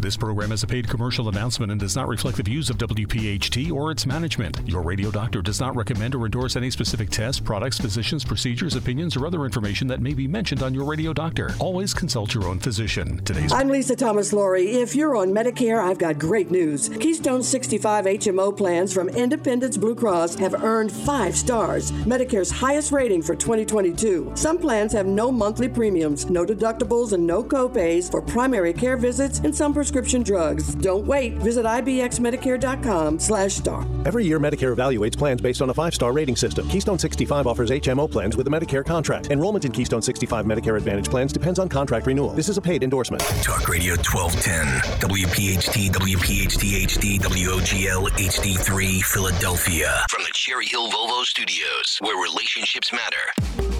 This program is a paid commercial announcement and does not reflect the views of WPHT or its management. Your radio doctor does not recommend or endorse any specific tests, products, physicians, procedures, opinions, or other information that may be mentioned on your radio doctor. Always consult your own physician. Today's I'm Lisa Thomas Laurie. If you're on Medicare, I've got great news. Keystone 65 HMO plans from Independence Blue Cross have earned five stars, Medicare's highest rating for 2022. Some plans have no monthly premiums, no deductibles, and no copays for primary care visits and some prescription drugs. Don't wait. Visit ibxmedicare.com slash star. Every year, Medicare evaluates plans based on a five-star rating system. Keystone 65 offers HMO plans with a Medicare contract. Enrollment in Keystone 65 Medicare Advantage plans depends on contract renewal. This is a paid endorsement. Talk Radio 1210, WPHT, WPHT HD, WOGL HD3, Philadelphia. From the Cherry Hill Volvo Studios, where relationships matter.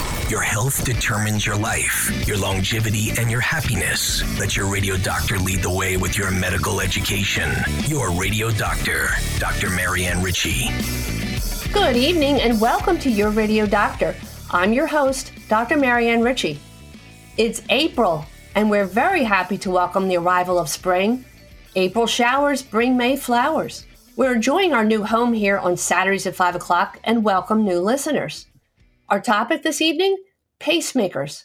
Your health determines your life, your longevity, and your happiness. Let your radio doctor lead the way with your medical education. Your radio doctor, Dr. Marianne Ritchie. Good evening and welcome to Your Radio Doctor. I'm your host, Dr. Marianne Ritchie. It's April, and we're very happy to welcome the arrival of spring. April showers bring May flowers. We're enjoying our new home here on Saturdays at 5 o'clock and welcome new listeners. Our topic this evening pacemakers.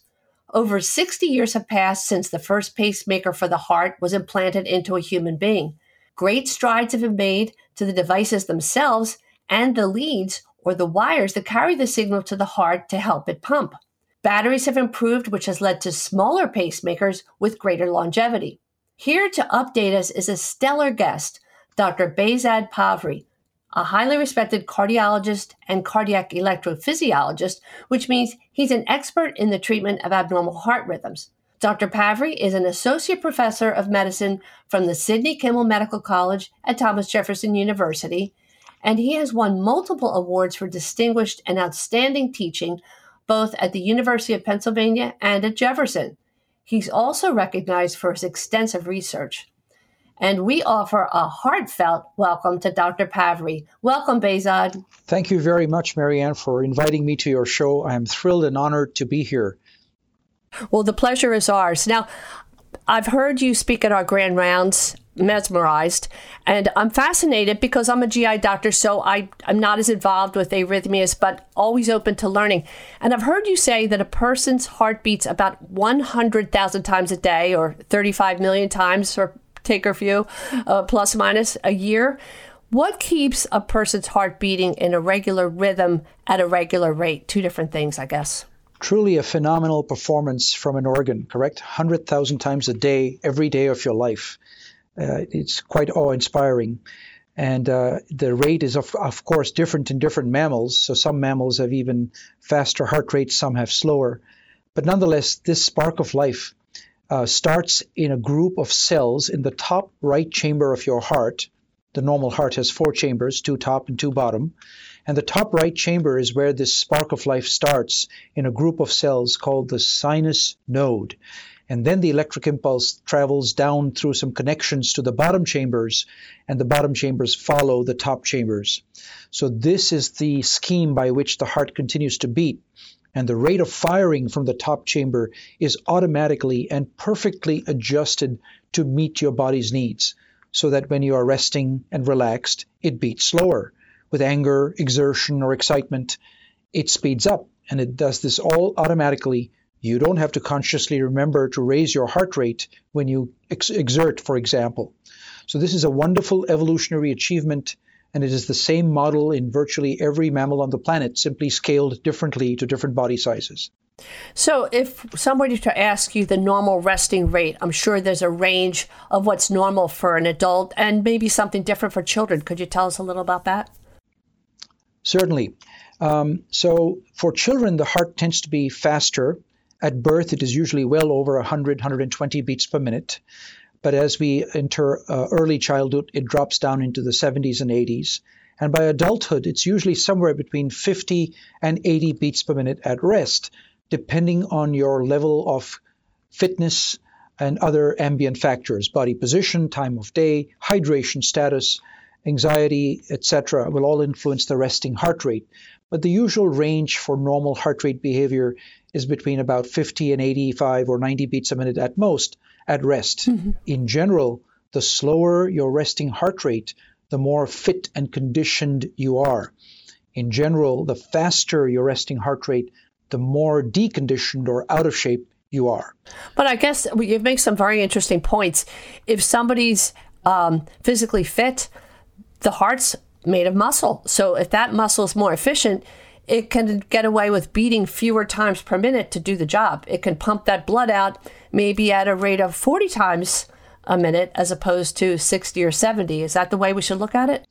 Over 60 years have passed since the first pacemaker for the heart was implanted into a human being. Great strides have been made to the devices themselves and the leads or the wires that carry the signal to the heart to help it pump. Batteries have improved, which has led to smaller pacemakers with greater longevity. Here to update us is a stellar guest, Dr. Behzad Pavri, a highly respected cardiologist and cardiac electrophysiologist, which means he's an expert in the treatment of abnormal heart rhythms. Dr. Pavri is an associate professor of medicine from the Sidney Kimmel Medical College at Thomas Jefferson University, and he has won multiple awards for distinguished and outstanding teaching both at the University of Pennsylvania and at Jefferson. He's also recognized for his extensive research. And we offer a heartfelt welcome to Dr. Pavri. Welcome, Behzad. Thank you very much, Marianne, for inviting me to your show. I am thrilled and honored to be here. Well, the pleasure is ours. Now, I've heard you speak at our grand rounds, mesmerized, and I'm fascinated because I'm a GI doctor, so I, I'm not as involved with arrhythmias, but always open to learning. And I've heard you say that a person's heart beats about 100,000 times a day or 35 million times, or take a few, uh, plus minus a year. What keeps a person's heart beating in a regular rhythm at a regular rate? Two different things, I guess. Truly a phenomenal performance from an organ, correct? 100,000 times a day, every day of your life. Uh, it's quite awe inspiring. And uh, the rate is, of, of course, different in different mammals. So some mammals have even faster heart rates, some have slower. But nonetheless, this spark of life uh, starts in a group of cells in the top right chamber of your heart. The normal heart has four chambers, two top and two bottom. And the top right chamber is where this spark of life starts in a group of cells called the sinus node. And then the electric impulse travels down through some connections to the bottom chambers, and the bottom chambers follow the top chambers. So, this is the scheme by which the heart continues to beat and the rate of firing from the top chamber is automatically and perfectly adjusted to meet your body's needs so that when you are resting and relaxed, it beats slower. With anger, exertion, or excitement, it speeds up and it does this all automatically. You don't have to consciously remember to raise your heart rate when you ex- exert, for example. So, this is a wonderful evolutionary achievement and it is the same model in virtually every mammal on the planet, simply scaled differently to different body sizes. So, if somebody to ask you the normal resting rate, I'm sure there's a range of what's normal for an adult and maybe something different for children. Could you tell us a little about that? Certainly. Um, so, for children, the heart tends to be faster. At birth, it is usually well over 100, 120 beats per minute. But as we enter uh, early childhood, it drops down into the 70s and 80s. And by adulthood, it's usually somewhere between 50 and 80 beats per minute at rest, depending on your level of fitness and other ambient factors body position, time of day, hydration status, anxiety, etc., will all influence the resting heart rate. But the usual range for normal heart rate behavior is between about 50 and 85 or 90 beats a minute at most at rest. Mm-hmm. In general, the slower your resting heart rate, the more fit and conditioned you are. In general, the faster your resting heart rate, the more deconditioned or out of shape you are. But I guess you make some very interesting points. If somebody's um, physically fit, the heart's made of muscle. So if that muscle is more efficient, it can get away with beating fewer times per minute to do the job. It can pump that blood out maybe at a rate of 40 times a minute as opposed to 60 or 70. Is that the way we should look at it?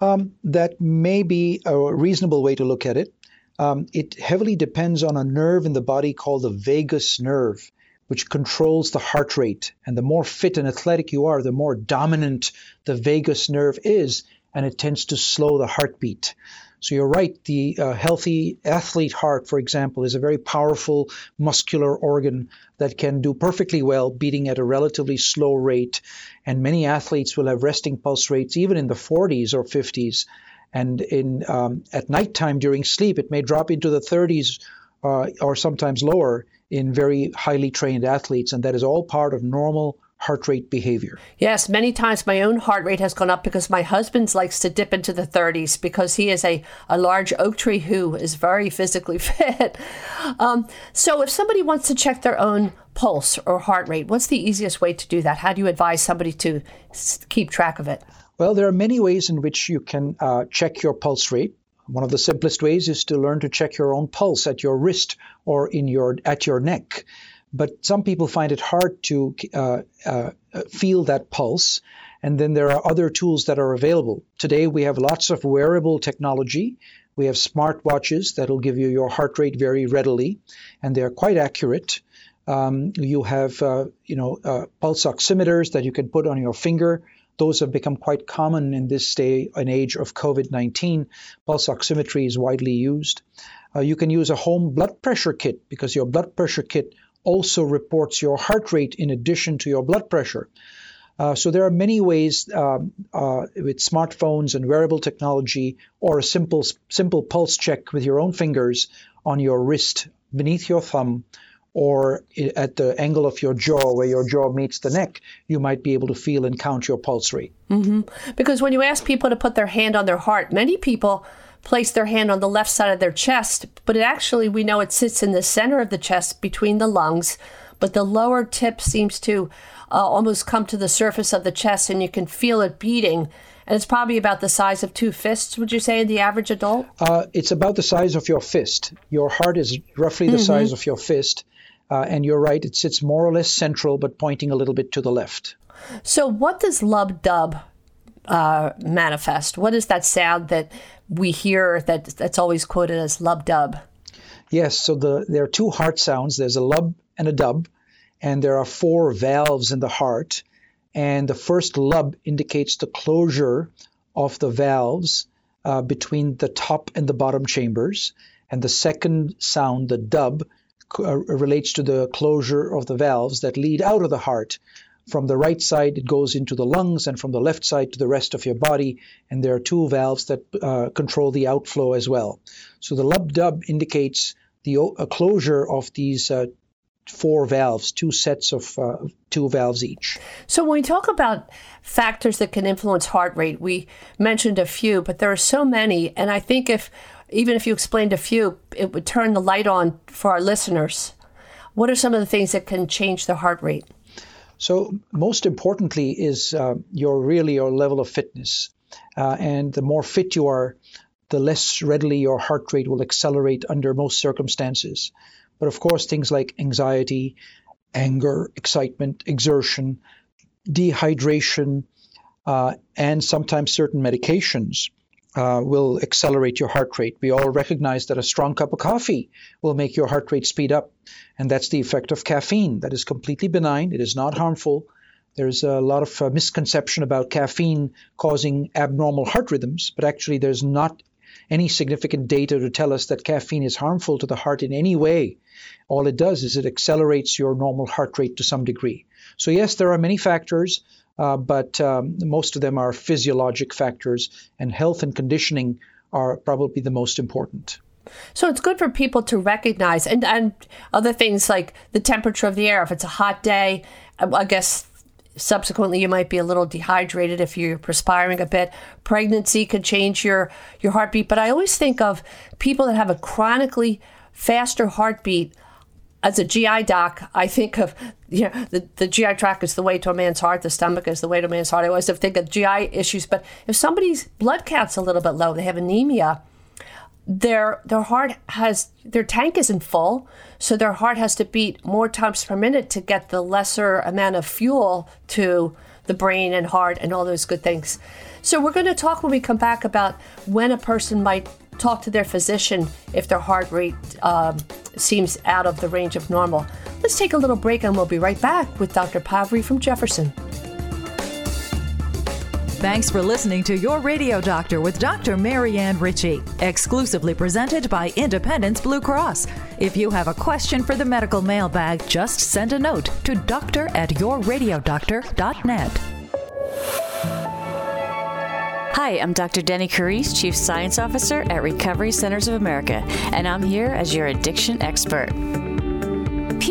Um, that may be a reasonable way to look at it. Um, it heavily depends on a nerve in the body called the vagus nerve, which controls the heart rate. And the more fit and athletic you are, the more dominant the vagus nerve is, and it tends to slow the heartbeat. So you're right, the uh, healthy athlete heart, for example, is a very powerful muscular organ that can do perfectly well beating at a relatively slow rate. And many athletes will have resting pulse rates even in the 40s or 50s. And in um, at nighttime during sleep, it may drop into the 30s uh, or sometimes lower in very highly trained athletes. And that is all part of normal heart rate behavior. Yes, many times my own heart rate has gone up because my husband's likes to dip into the 30s because he is a, a large oak tree who is very physically fit. Um, so if somebody wants to check their own pulse or heart rate, what's the easiest way to do that? How do you advise somebody to keep track of it? Well, there are many ways in which you can uh, check your pulse rate. One of the simplest ways is to learn to check your own pulse at your wrist or in your at your neck but some people find it hard to uh, uh, feel that pulse. And then there are other tools that are available. Today we have lots of wearable technology. We have smartwatches that'll give you your heart rate very readily, and they're quite accurate. Um, you have, uh, you know, uh, pulse oximeters that you can put on your finger. Those have become quite common in this day and age of COVID-19. Pulse oximetry is widely used. Uh, you can use a home blood pressure kit because your blood pressure kit also reports your heart rate in addition to your blood pressure. Uh, so there are many ways um, uh, with smartphones and wearable technology, or a simple simple pulse check with your own fingers on your wrist beneath your thumb, or at the angle of your jaw where your jaw meets the neck, you might be able to feel and count your pulse rate. Mm-hmm. Because when you ask people to put their hand on their heart, many people place their hand on the left side of their chest, but it actually, we know it sits in the center of the chest between the lungs, but the lower tip seems to uh, almost come to the surface of the chest and you can feel it beating. And it's probably about the size of two fists, would you say, in the average adult? Uh, it's about the size of your fist. Your heart is roughly the mm-hmm. size of your fist. Uh, and you're right, it sits more or less central, but pointing a little bit to the left. So, what does lub dub uh, manifest? What is that sound that we hear that that's always quoted as lub dub? Yes, so the, there are two heart sounds. There's a lub and a dub, and there are four valves in the heart. And the first lub indicates the closure of the valves uh, between the top and the bottom chambers. And the second sound, the dub, uh, relates to the closure of the valves that lead out of the heart from the right side, it goes into the lungs, and from the left side to the rest of your body. And there are two valves that uh, control the outflow as well. So the lub dub indicates the closure of these uh, four valves, two sets of uh, two valves each. So when we talk about factors that can influence heart rate, we mentioned a few, but there are so many. And I think if even if you explained a few, it would turn the light on for our listeners. What are some of the things that can change the heart rate? So most importantly is uh, your really your level of fitness, uh, and the more fit you are, the less readily your heart rate will accelerate under most circumstances. But of course, things like anxiety, anger, excitement, exertion, dehydration, uh, and sometimes certain medications uh, will accelerate your heart rate. We all recognize that a strong cup of coffee will make your heart rate speed up, and that's the effect of caffeine. That is completely benign, it is not harmful. There's a lot of uh, misconception about caffeine causing abnormal heart rhythms, but actually, there's not any significant data to tell us that caffeine is harmful to the heart in any way. All it does is it accelerates your normal heart rate to some degree. So, yes, there are many factors, uh, but um, most of them are physiologic factors, and health and conditioning are probably the most important. So it's good for people to recognize and, and other things like the temperature of the air. If it's a hot day, I guess subsequently you might be a little dehydrated if you're perspiring a bit. Pregnancy could change your, your heartbeat. But I always think of people that have a chronically faster heartbeat. As a GI doc, I think of you know, the, the GI tract is the way to a man's heart, the stomach is the way to a man's heart. I always have to think of GI issues, but if somebody's blood count's a little bit low, they have anemia, their their heart has their tank isn't full, so their heart has to beat more times per minute to get the lesser amount of fuel to the brain and heart and all those good things. So we're going to talk when we come back about when a person might talk to their physician if their heart rate um, seems out of the range of normal. Let's take a little break and we'll be right back with Dr. Pavri from Jefferson. Thanks for listening to Your Radio Doctor with Dr. Marianne Ritchie, exclusively presented by Independence Blue Cross. If you have a question for the medical mailbag, just send a note to doctor at yourradiodoctor.net. Hi, I'm Dr. Deni Carise, Chief Science Officer at Recovery Centers of America, and I'm here as your addiction expert.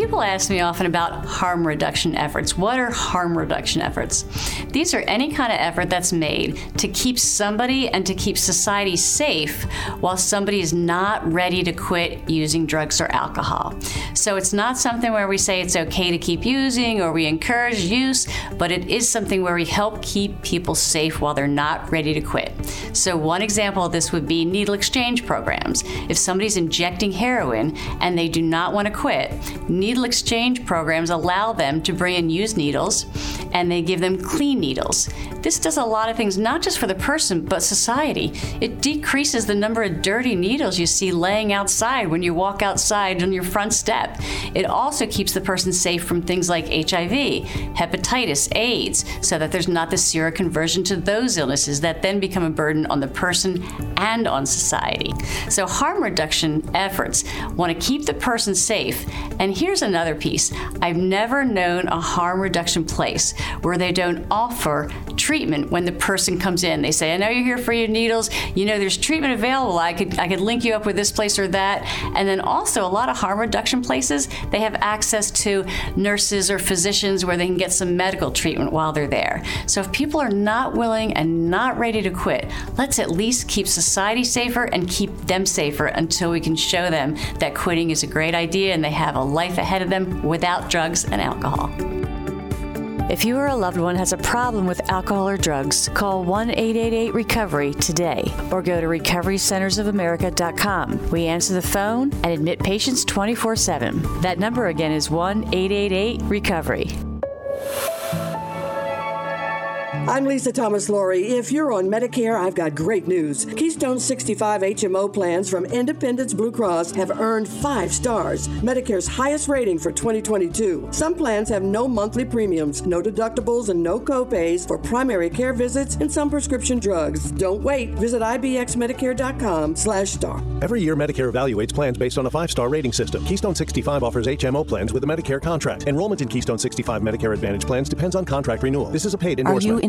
People ask me often about harm reduction efforts. What are harm reduction efforts? These are any kind of effort that's made to keep somebody and to keep society safe while somebody is not ready to quit using drugs or alcohol. So it's not something where we say it's okay to keep using or we encourage use, but it is something where we help keep people safe while they're not ready to quit. So, one example of this would be needle exchange programs. If somebody's injecting heroin and they do not want to quit, needle exchange programs allow them to bring in used needles and they give them clean needles. This does a lot of things, not just for the person, but society. It decreases the number of dirty needles you see laying outside when you walk outside on your front step. It also keeps the person safe from things like HIV, hepatitis, AIDS, so that there's not the seroconversion to those illnesses that then become a burden on the person and on society. So, harm reduction efforts want to keep the person safe. And here's another piece I've never known a harm reduction place where they don't offer treatment when the person comes in. They say, I know you're here for your needles. You know, there's treatment available. I could, I could link you up with this place or that. And then also, a lot of harm reduction places, they have access to nurses or physicians where they can get some medical treatment while they're there. So if people are not willing and not ready to quit, let's at least keep society safer and keep them safer until we can show them that quitting is a great idea and they have a life ahead of them without drugs and alcohol. If you or a loved one has a problem with alcohol or drugs, call 1 888 Recovery today or go to recoverycentersofamerica.com. We answer the phone and admit patients 24 7. That number again is 1 888 Recovery. I'm Lisa Thomas Laurie. If you're on Medicare, I've got great news. Keystone 65 HMO plans from Independence Blue Cross have earned five stars, Medicare's highest rating for 2022. Some plans have no monthly premiums, no deductibles, and no copays for primary care visits and some prescription drugs. Don't wait. Visit ibxmedicare.com slash star. Every year, Medicare evaluates plans based on a five-star rating system. Keystone 65 offers HMO plans with a Medicare contract. Enrollment in Keystone 65 Medicare Advantage plans depends on contract renewal. This is a paid endorsement.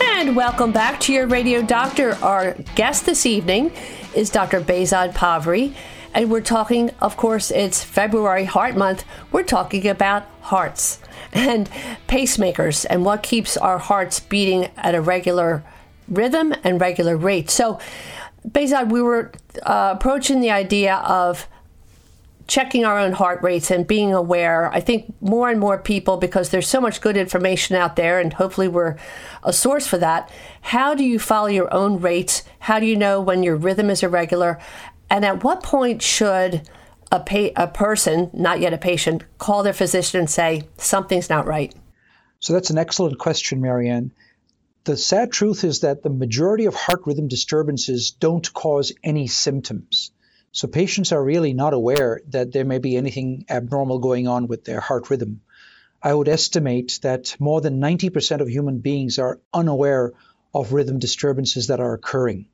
And welcome back to your radio doctor. Our guest this evening is Dr. Behzad Pavri. And we're talking, of course, it's February Heart Month. We're talking about hearts and pacemakers and what keeps our hearts beating at a regular rhythm and regular rate. So, Behzad, we were uh, approaching the idea of checking our own heart rates and being aware. I think more and more people, because there's so much good information out there, and hopefully we're a source for that. How do you follow your own rates? How do you know when your rhythm is irregular? And at what point should a, pa- a person, not yet a patient, call their physician and say, something's not right? So that's an excellent question, Marianne. The sad truth is that the majority of heart rhythm disturbances don't cause any symptoms. So patients are really not aware that there may be anything abnormal going on with their heart rhythm. I would estimate that more than 90% of human beings are unaware of rhythm disturbances that are occurring.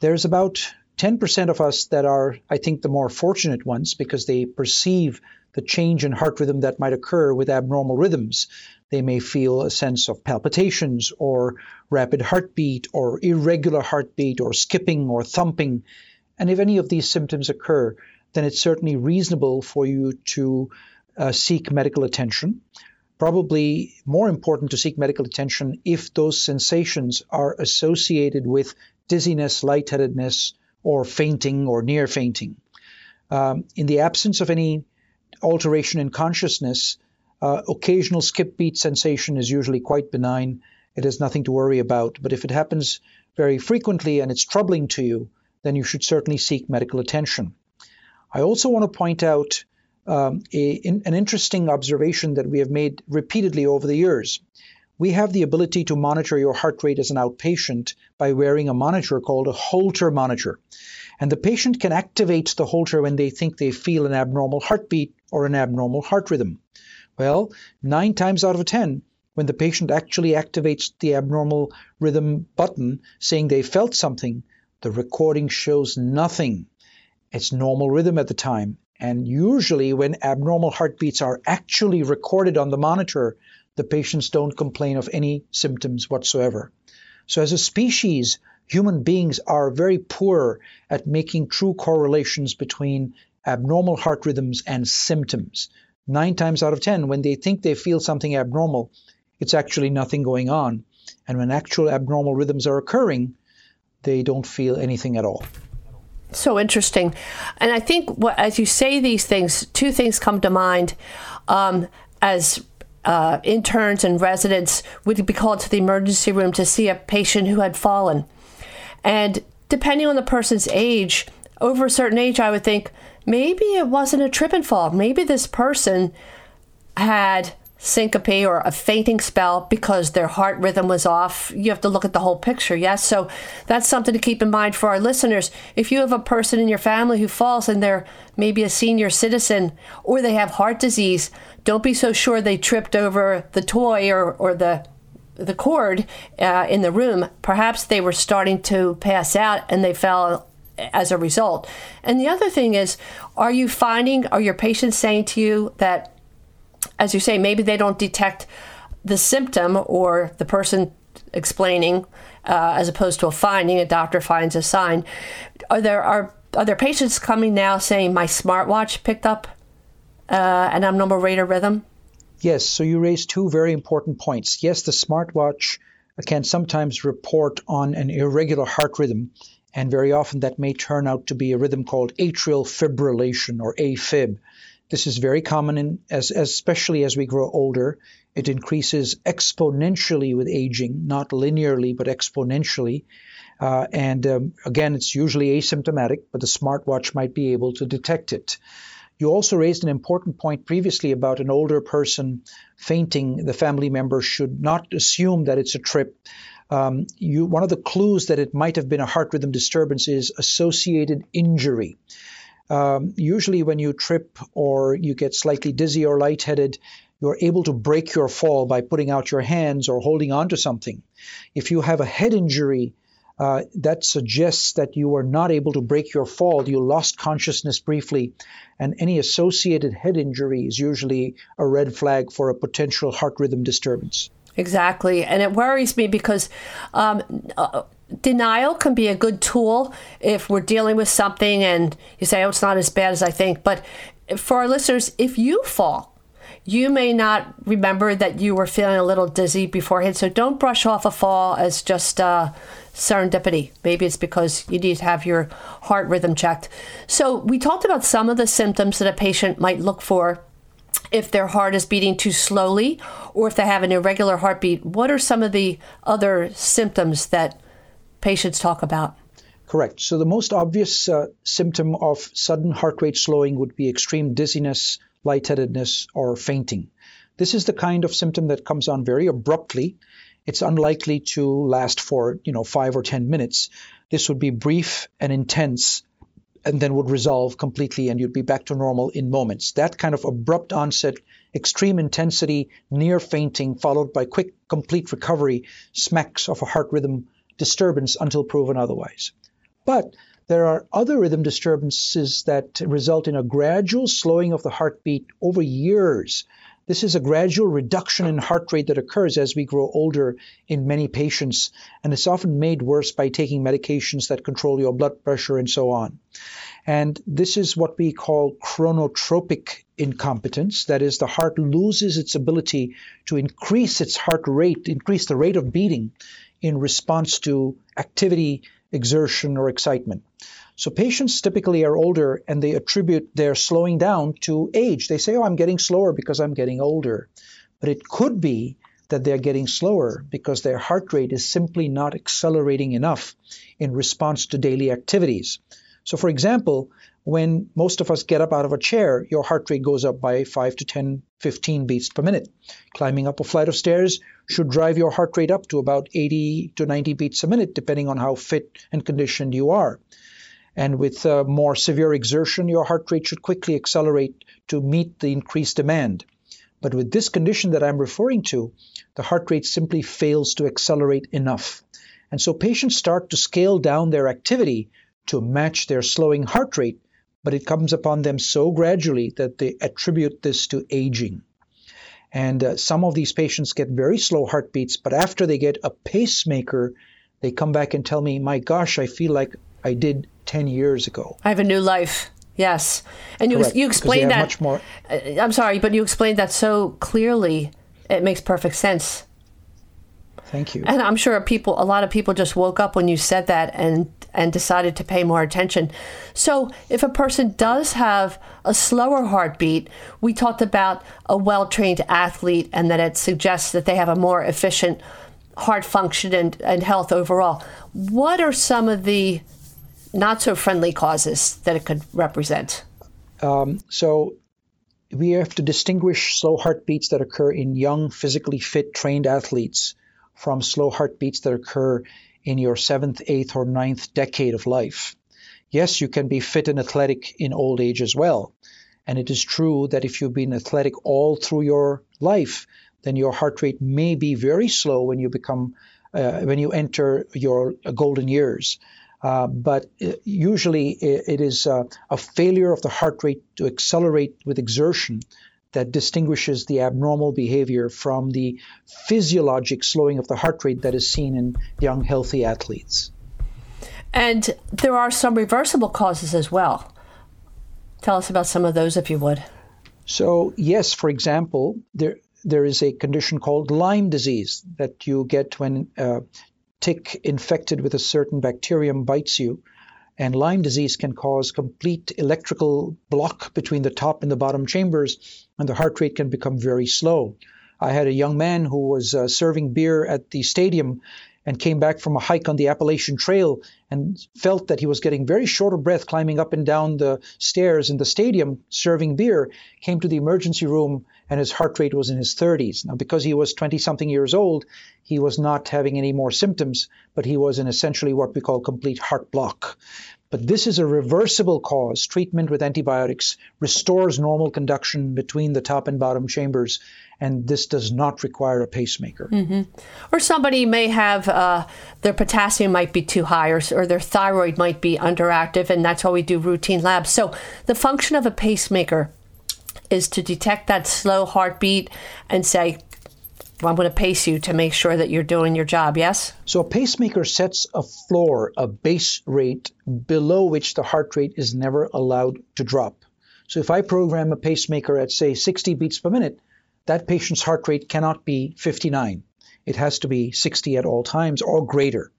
There's about 10% of us that are, I think, the more fortunate ones because they perceive the change in heart rhythm that might occur with abnormal rhythms. They may feel a sense of palpitations or rapid heartbeat or irregular heartbeat or skipping or thumping. And if any of these symptoms occur, then it's certainly reasonable for you to uh, seek medical attention. Probably more important to seek medical attention if those sensations are associated with dizziness, lightheadedness, or fainting or near fainting. Um, in the absence of any alteration in consciousness, uh, occasional skip beat sensation is usually quite benign. It has nothing to worry about. But if it happens very frequently and it's troubling to you, then you should certainly seek medical attention. I also want to point out um, a, in, an interesting observation that we have made repeatedly over the years. We have the ability to monitor your heart rate as an outpatient by wearing a monitor called a Holter monitor. And the patient can activate the Holter when they think they feel an abnormal heartbeat or an abnormal heart rhythm. Well, nine times out of ten, when the patient actually activates the abnormal rhythm button saying they felt something, the recording shows nothing. It's normal rhythm at the time. And usually, when abnormal heartbeats are actually recorded on the monitor, the patients don't complain of any symptoms whatsoever. So, as a species, human beings are very poor at making true correlations between abnormal heart rhythms and symptoms nine times out of ten, when they think they feel something abnormal, it's actually nothing going on. And when actual abnormal rhythms are occurring, they don't feel anything at all. So interesting. And I think what, as you say these things, two things come to mind. Um, as uh, interns and residents would be called to the emergency room to see a patient who had fallen. And depending on the person's age, over a certain age, I would think, maybe it wasn't a trip and fall. Maybe this person had syncope or a fainting spell because their heart rhythm was off. You have to look at the whole picture, yes? So that's something to keep in mind for our listeners. If you have a person in your family who falls and they're maybe a senior citizen or they have heart disease, don't be so sure they tripped over the toy or, or the the cord uh, in the room. Perhaps they were starting to pass out and they fell as a result. And the other thing is, are you finding, are your patients saying to you that, as you say, maybe they don't detect the symptom or the person explaining uh, as opposed to a finding, a doctor finds a sign. Are there are are there patients coming now saying my smartwatch picked up uh, an abnormal rate of rhythm? Yes. So you raised two very important points. Yes, the smartwatch can sometimes report on an irregular heart rhythm, and very often that may turn out to be a rhythm called atrial fibrillation or AFib. This is very common, in, as, especially as we grow older. It increases exponentially with aging, not linearly, but exponentially. Uh, and um, again, it's usually asymptomatic, but the smartwatch might be able to detect it. You also raised an important point previously about an older person fainting. The family member should not assume that it's a trip um, you, one of the clues that it might have been a heart rhythm disturbance is associated injury. Um, usually, when you trip or you get slightly dizzy or lightheaded, you're able to break your fall by putting out your hands or holding onto something. If you have a head injury, uh, that suggests that you were not able to break your fall. You lost consciousness briefly, and any associated head injury is usually a red flag for a potential heart rhythm disturbance. Exactly. And it worries me because um, uh, denial can be a good tool if we're dealing with something and you say, oh, it's not as bad as I think. But for our listeners, if you fall, you may not remember that you were feeling a little dizzy beforehand. So don't brush off a fall as just uh, serendipity. Maybe it's because you need to have your heart rhythm checked. So we talked about some of the symptoms that a patient might look for if their heart is beating too slowly or if they have an irregular heartbeat. What are some of the other symptoms that patients talk about? Correct. So the most obvious uh, symptom of sudden heart rate slowing would be extreme dizziness, lightheadedness, or fainting. This is the kind of symptom that comes on very abruptly. It's unlikely to last for, you know, 5 or 10 minutes. This would be brief and intense and then would resolve completely and you'd be back to normal in moments. That kind of abrupt onset, extreme intensity, near fainting, followed by quick, complete recovery, smacks of a heart rhythm disturbance until proven otherwise. But there are other rhythm disturbances that result in a gradual slowing of the heartbeat over years. This is a gradual reduction in heart rate that occurs as we grow older in many patients, and it's often made worse by taking medications that control your blood pressure and so on. And this is what we call chronotropic incompetence. That is, the heart loses its ability to increase its heart rate, increase the rate of beating in response to activity exertion, or excitement. So patients typically are older and they attribute their slowing down to age. They say, oh, I'm getting slower because I'm getting older. But it could be that they're getting slower because their heart rate is simply not accelerating enough in response to daily activities. So, for example, when most of us get up out of a chair, your heart rate goes up by 5 to 10, 15 beats per minute. Climbing up a flight of stairs should drive your heart rate up to about 80 to 90 beats a minute, depending on how fit and conditioned you are. And with uh, more severe exertion, your heart rate should quickly accelerate to meet the increased demand. But with this condition that I'm referring to, the heart rate simply fails to accelerate enough. And so patients start to scale down their activity to match their slowing heart rate, but it comes upon them so gradually that they attribute this to aging. And uh, some of these patients get very slow heartbeats, but after they get a pacemaker, they come back and tell me, my gosh, I feel like I did 10 years ago. I have a new life. Yes. And you, you explained that. Much more... Uh, I'm sorry, but you explained that so clearly. It makes perfect sense. Thank you. And I'm sure people, a lot of people just woke up when you said that and and decided to pay more attention. So, if a person does have a slower heartbeat, we talked about a well-trained athlete and that it suggests that they have a more efficient heart function and, and health overall. What are some of the not so friendly causes that it could represent? Um, so, we have to distinguish slow heartbeats that occur in young, physically fit, trained athletes from slow heartbeats that occur in your seventh, eighth, or ninth decade of life. Yes, you can be fit and athletic in old age as well. And it is true that if you've been athletic all through your life, then your heart rate may be very slow when you become uh, when you enter your golden years. Uh, but uh, usually it, is uh, a failure of the heart rate to accelerate with exertion that distinguishes the abnormal behavior from the physiologic slowing of the heart rate that is seen in young, healthy athletes. And there are some reversible causes as well. Tell us about some of those, if you would. So, yes, for example, there, there is a condition called Lyme disease that you get when a tick infected with a certain bacterium bites you. And Lyme disease can cause complete electrical block between the top and the bottom chambers, and the heart rate can become very slow. I had a young man who was uh, serving beer at the stadium and came back from a hike on the Appalachian Trail and felt that he was getting very short of breath climbing up and down the stairs in the stadium serving beer, came to the emergency room and his heart rate was in his 30s. Now, because he was 20 something years old, he was not having any more symptoms, but he was in essentially what we call complete heart block. But this is a reversible cause. Treatment with antibiotics restores normal conduction between the top and bottom chambers, and this does not require a pacemaker. Mm-hmm. Or somebody may have uh, their potassium might be too high, or, or their thyroid might be underactive, and that's why we do routine labs. So the function of a pacemaker is to detect that slow heartbeat and say, well, I'm going to pace you to make sure that you're doing your job, yes? So a pacemaker sets a floor, a base rate below which the heart rate is never allowed to drop. So if I program a pacemaker at, say, 60 beats per minute, that patient's heart rate cannot be 59. It has to be 60 at all times or greater.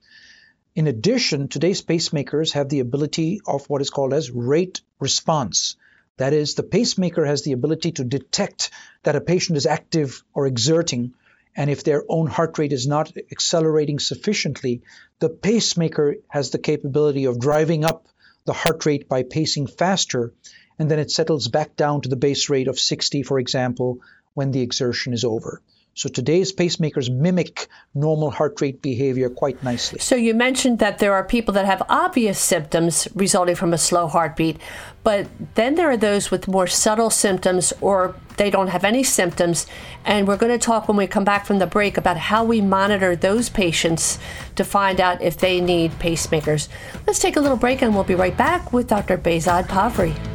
In addition, today's pacemakers have the ability of what is called as rate response. That is, the pacemaker has the ability to detect that a patient is active or exerting, and if their own heart rate is not accelerating sufficiently, the pacemaker has the capability of driving up the heart rate by pacing faster, and then it settles back down to the base rate of 60, for example, when the exertion is over. So today's pacemakers mimic normal heart rate behavior quite nicely. So you mentioned that there are people that have obvious symptoms resulting from a slow heartbeat, but then there are those with more subtle symptoms or they don't have any symptoms. And we're going to talk when we come back from the break about how we monitor those patients to find out if they need pacemakers. Let's take a little break and we'll be right back with Dr. Behzad Pavri.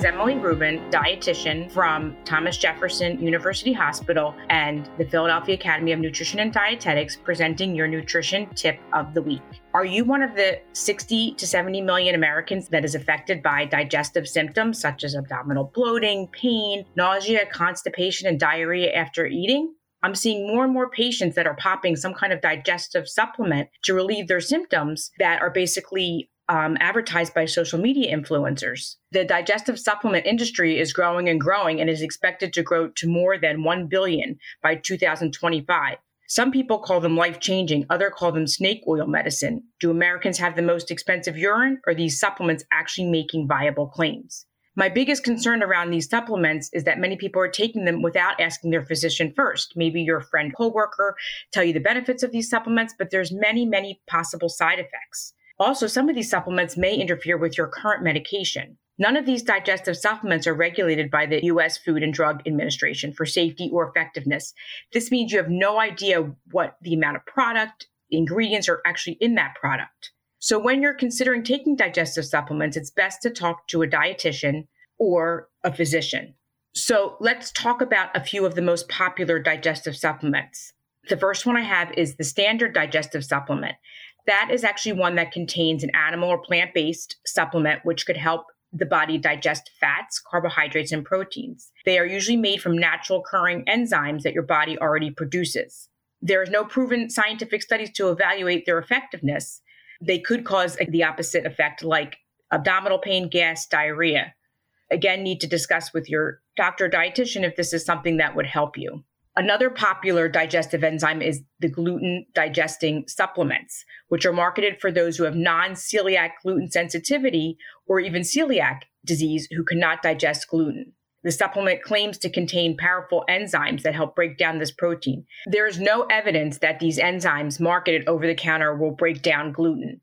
Is Emily Rubin, dietitian from Thomas Jefferson University Hospital and the Philadelphia Academy of Nutrition and Dietetics, presenting your nutrition tip of the week. Are you one of the 60 to 70 million Americans that is affected by digestive symptoms such as abdominal bloating, pain, nausea, constipation, and diarrhea after eating? I'm seeing more and more patients that are popping some kind of digestive supplement to relieve their symptoms that are basically um, advertised by social media influencers. The digestive supplement industry is growing and growing and is expected to grow to more than 1 billion by 2025. Some people call them life changing, others call them snake oil medicine. Do Americans have the most expensive urine? Or are these supplements actually making viable claims? My biggest concern around these supplements is that many people are taking them without asking their physician first. Maybe your friend coworker tell you the benefits of these supplements, but there's many, many possible side effects. Also, some of these supplements may interfere with your current medication. None of these digestive supplements are regulated by the US Food and Drug Administration for safety or effectiveness. This means you have no idea what the amount of product, ingredients are actually in that product. So when you're considering taking digestive supplements, it's best to talk to a dietitian or a physician. So let's talk about a few of the most popular digestive supplements. The first one I have is the standard digestive supplement. That is actually one that contains an animal or plant based supplement, which could help the body digest fats, carbohydrates, and proteins. They are usually made from natural occurring enzymes that your body already produces. There is no proven scientific studies to evaluate their effectiveness. They could cause the opposite effect, like abdominal pain, gas, diarrhea. Again, need to discuss with your doctor or dietitian if this is something that would help you. Another popular digestive enzyme is the gluten digesting supplements, which are marketed for those who have non celiac gluten sensitivity or even celiac disease who cannot digest gluten. The supplement claims to contain powerful enzymes that help break down this protein. There is no evidence that these enzymes marketed over the counter will break down gluten.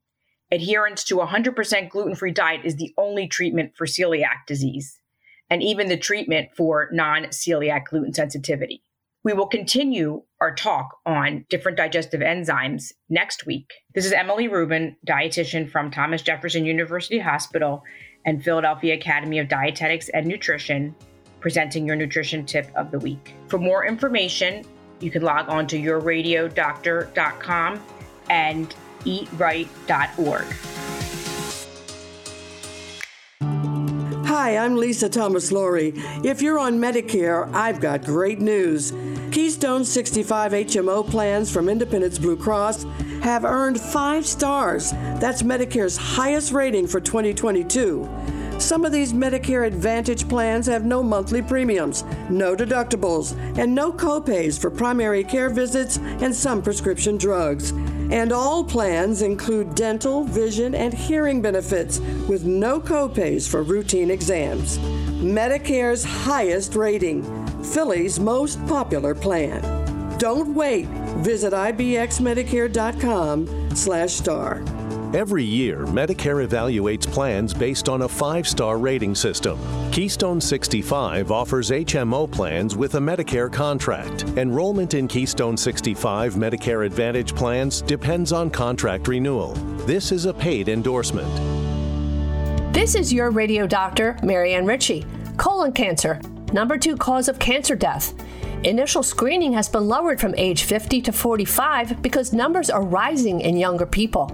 Adherence to a 100% gluten free diet is the only treatment for celiac disease, and even the treatment for non celiac gluten sensitivity. We will continue our talk on different digestive enzymes next week. This is Emily Rubin, dietitian from Thomas Jefferson University Hospital and Philadelphia Academy of Dietetics and Nutrition, presenting your nutrition tip of the week. For more information, you can log on to yourradiodoctor.com and eatright.org. Hi, I'm Lisa Thomas Laurie. If you're on Medicare, I've got great news. Keystone 65 HMO plans from Independence Blue Cross have earned five stars. That's Medicare's highest rating for 2022. Some of these Medicare Advantage plans have no monthly premiums, no deductibles, and no copays for primary care visits and some prescription drugs. And all plans include dental, vision, and hearing benefits with no copays for routine exams. Medicare's highest rating, Philly's most popular plan. Don't wait. Visit ibxmedicare.com slash star. Every year, Medicare evaluates plans based on a five star rating system. Keystone 65 offers HMO plans with a Medicare contract. Enrollment in Keystone 65 Medicare Advantage plans depends on contract renewal. This is a paid endorsement. This is your radio doctor, Marianne Ritchie. Colon cancer, number two cause of cancer death. Initial screening has been lowered from age 50 to 45 because numbers are rising in younger people.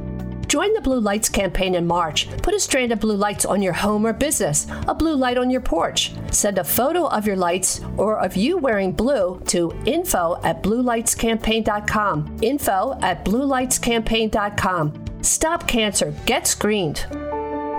Join the Blue Lights campaign in March. Put a strand of blue lights on your home or business, a blue light on your porch. Send a photo of your lights or of you wearing blue to info at bluelightscampaign.com. Info at bluelightscampaign.com. Stop cancer. Get screened.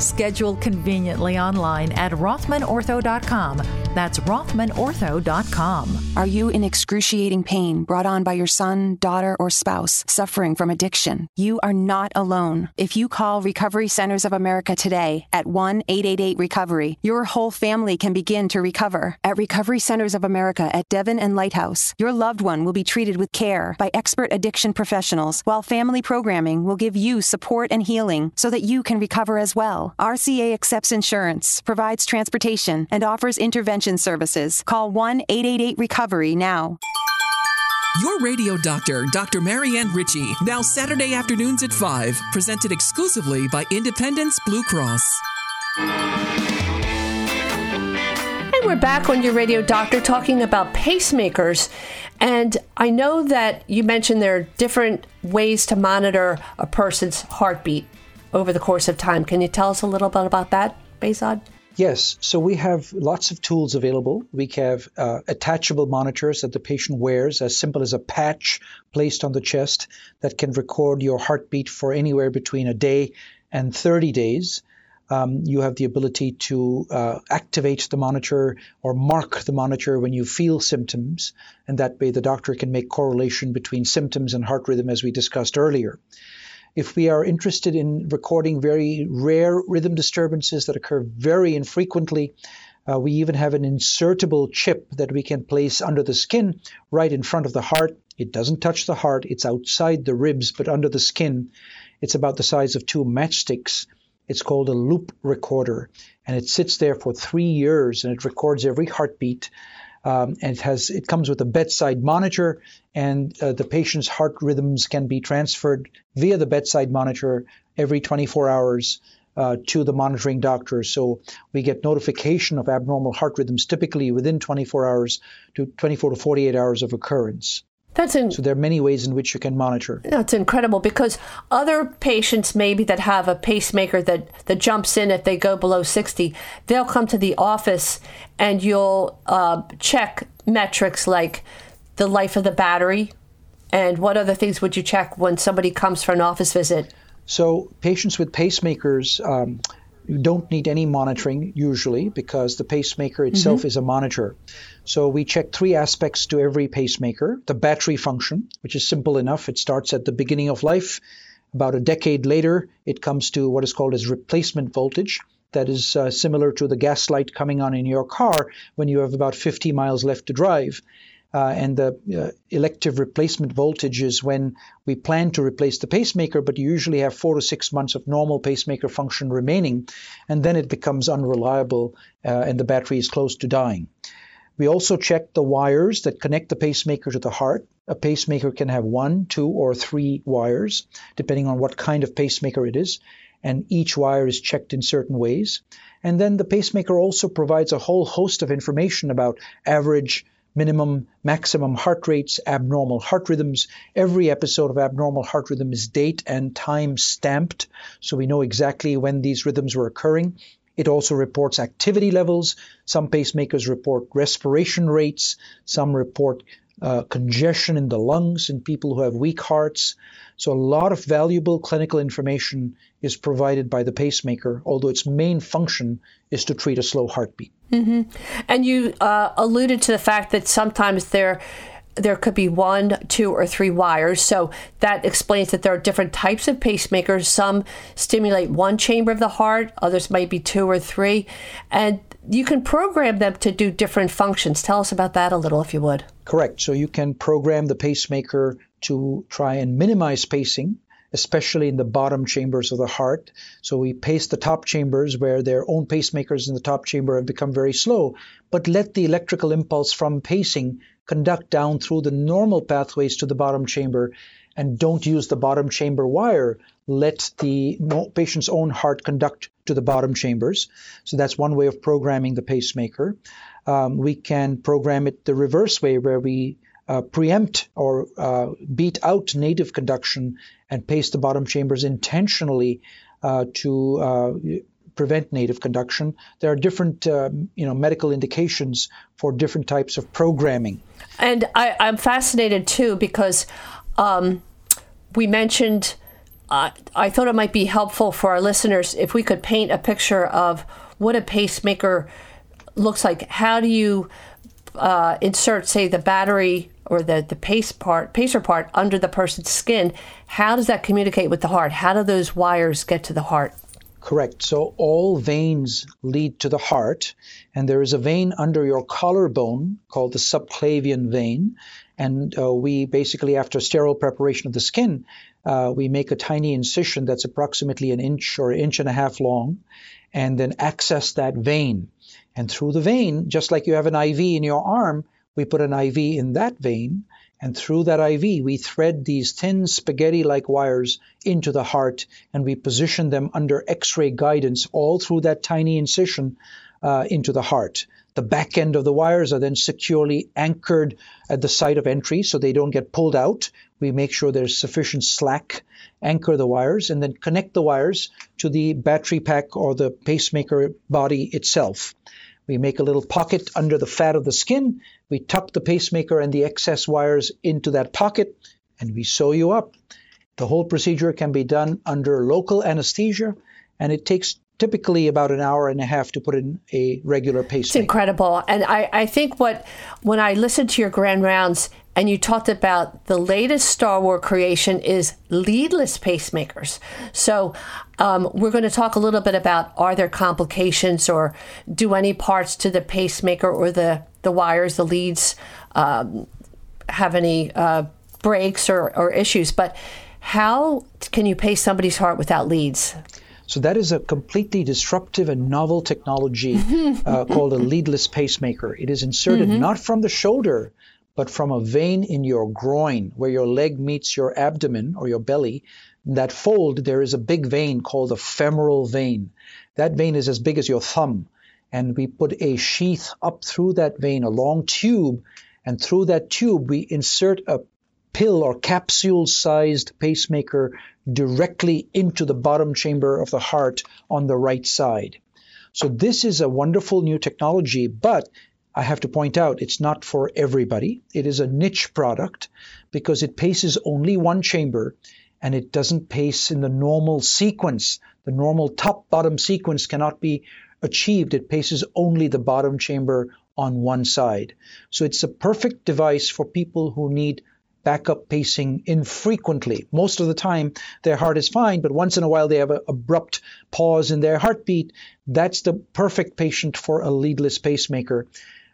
Schedule conveniently online at RothmanOrtho.com. That's RothmanOrtho.com. Are you in excruciating pain brought on by your son, daughter, or spouse suffering from addiction? You are not alone. If you call Recovery Centers of America today at 1 888 Recovery, your whole family can begin to recover. At Recovery Centers of America at Devon and Lighthouse, your loved one will be treated with care by expert addiction professionals, while family programming will give you support and healing so that you can recover as well. RCA accepts insurance, provides transportation, and offers intervention services. Call 1 888 Recovery now. Your radio doctor, Dr. Marianne Ritchie, now Saturday afternoons at 5, presented exclusively by Independence Blue Cross. And we're back on your radio doctor talking about pacemakers. And I know that you mentioned there are different ways to monitor a person's heartbeat over the course of time. Can you tell us a little bit about that, Behzad? Yes, so we have lots of tools available. We have uh, attachable monitors that the patient wears, as simple as a patch placed on the chest that can record your heartbeat for anywhere between a day and 30 days. Um, you have the ability to uh, activate the monitor or mark the monitor when you feel symptoms, and that way the doctor can make correlation between symptoms and heart rhythm, as we discussed earlier. If we are interested in recording very rare rhythm disturbances that occur very infrequently, uh, we even have an insertable chip that we can place under the skin right in front of the heart. It doesn't touch the heart, it's outside the ribs, but under the skin. It's about the size of two matchsticks. It's called a loop recorder, and it sits there for three years and it records every heartbeat. Um, and it has it comes with a bedside monitor, and uh, the patient's heart rhythms can be transferred via the bedside monitor every 24 hours uh, to the monitoring doctor. So we get notification of abnormal heart rhythms typically within 24 hours to 24 to 48 hours of occurrence. That's in, so there are many ways in which you can monitor. That's incredible because other patients maybe that have a pacemaker that, that jumps in if they go below 60, they'll come to the office and you'll uh, check metrics like the life of the battery and what other things would you check when somebody comes for an office visit? So patients with pacemakers um, don't need any monitoring usually because the pacemaker itself mm-hmm. is a monitor. So we check three aspects to every pacemaker the battery function, which is simple enough. It starts at the beginning of life. About a decade later, it comes to what is called as replacement voltage. That is uh, similar to the gas light coming on in your car when you have about 50 miles left to drive. Uh, and the uh, elective replacement voltage is when we plan to replace the pacemaker, but you usually have four to six months of normal pacemaker function remaining, and then it becomes unreliable uh, and the battery is close to dying. We also check the wires that connect the pacemaker to the heart. A pacemaker can have one, two, or three wires, depending on what kind of pacemaker it is, and each wire is checked in certain ways. And then the pacemaker also provides a whole host of information about average minimum, maximum heart rates, abnormal heart rhythms. Every episode of abnormal heart rhythm is date and time stamped, so we know exactly when these rhythms were occurring. It also reports activity levels. Some pacemakers report respiration rates. Some report uh, congestion in the lungs in people who have weak hearts. So, a lot of valuable clinical information is provided by the pacemaker, although its main function is to treat a slow heartbeat. Mm-hmm. And you uh, alluded to the fact that sometimes there there could be one, two, or three wires. So that explains that there are different types of pacemakers. Some stimulate one chamber of the heart, others might be two or three. And you can program them to do different functions. Tell us about that a little, if you would. Correct. So you can program the pacemaker to try and minimize pacing especially in the bottom chambers of the heart. So we pace the top chambers where their own pacemakers in the top chamber have become very slow, but let the electrical impulse from pacing conduct down through the normal pathways to the bottom chamber and don't use the bottom chamber wire. Let the patient's own heart conduct to the bottom chambers. So that's one way of programming the pacemaker. Um, we can program it the reverse way, where we uh, preempt or uh, beat out native conduction and pace the bottom chambers intentionally uh, to uh, prevent native conduction. There are different, uh, you know, medical indications for different types of programming. And I, am fascinated too because um, we mentioned. Uh, I thought it might be helpful for our listeners if we could paint a picture of what a pacemaker looks like. How do you uh, insert, say, the battery or the, the pace part, pacer part under the person's skin, how does that communicate with the heart? How do those wires get to the heart? Correct. So all veins lead to the heart, and there is a vein under your collarbone called the subclavian vein. And uh, we basically, after sterile preparation of the skin, uh, we make a tiny incision that's approximately an inch or inch and a half long, and then access that vein. And through the vein, just like you have an IV in your arm, we put an IV in that vein, and through that IV, we thread these thin spaghetti like wires into the heart, and we position them under X ray guidance all through that tiny incision uh, into the heart. The back end of the wires are then securely anchored at the site of entry so they don't get pulled out. We make sure there's sufficient slack, anchor the wires, and then connect the wires to the battery pack or the pacemaker body itself. We make a little pocket under the fat of the skin. We tuck the pacemaker and the excess wires into that pocket, and we sew you up. The whole procedure can be done under local anesthesia, and it takes typically about an hour and a half to put in a regular pacemaker. It's incredible. And I, I think what, when I listened to your grand rounds and you talked about the latest Star Wars creation is leadless pacemakers. So um, we're going to talk a little bit about are there complications or do any parts to the pacemaker or the, the wires, the leads, um, have any uh, breaks or, or issues. But how can you pace somebody's heart without leads? So that is a completely disruptive and novel technology uh, called a leadless pacemaker. It is inserted mm-hmm. not from the shoulder, but from a vein in your groin where your leg meets your abdomen or your belly. In that fold, there is a big vein called the femoral vein. That vein is as big as your thumb. And we put a sheath up through that vein, a long tube, and through that tube, we insert a pill or capsule sized pacemaker directly into the bottom chamber of the heart on the right side. So, this is a wonderful new technology, but I have to point out it's not for everybody. It is a niche product because it paces only one chamber and it doesn't pace in the normal sequence. The normal top bottom sequence cannot be achieved. It paces only the bottom chamber on one side. So it's a perfect device for people who need backup pacing infrequently. Most of the time, their heart is fine, but once in a while they have an abrupt pause in their heartbeat. That's the perfect patient for a leadless pacemaker.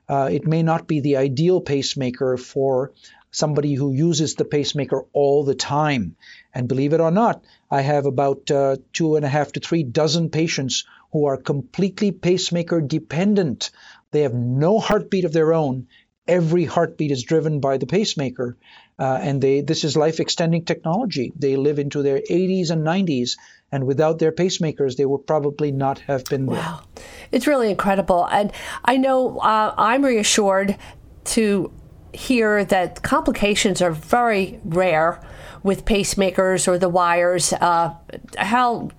Uh, it may not be the ideal pacemaker for somebody who uses the pacemaker all the time. And believe it or not, I have about uh, two and a half to three dozen patients who are completely pacemaker dependent. They have no heartbeat of their own. Every heartbeat is driven by the pacemaker. Uh, and they this is life extending technology. They live into their 80s and 90s, and without their pacemakers, they would probably not have been there. Wow, it's really incredible. And I know uh, I'm reassured to hear that complications are very rare with pacemakers or the wires. Uh, how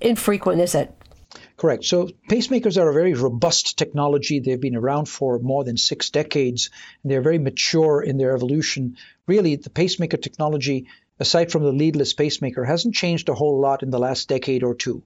infrequent is it? Correct. So pacemakers are a very robust technology. They've been around for more than six decades, and they're very mature in their evolution. Really, the pacemaker technology, aside from the leadless pacemaker, hasn't changed a whole lot in the last decade or two.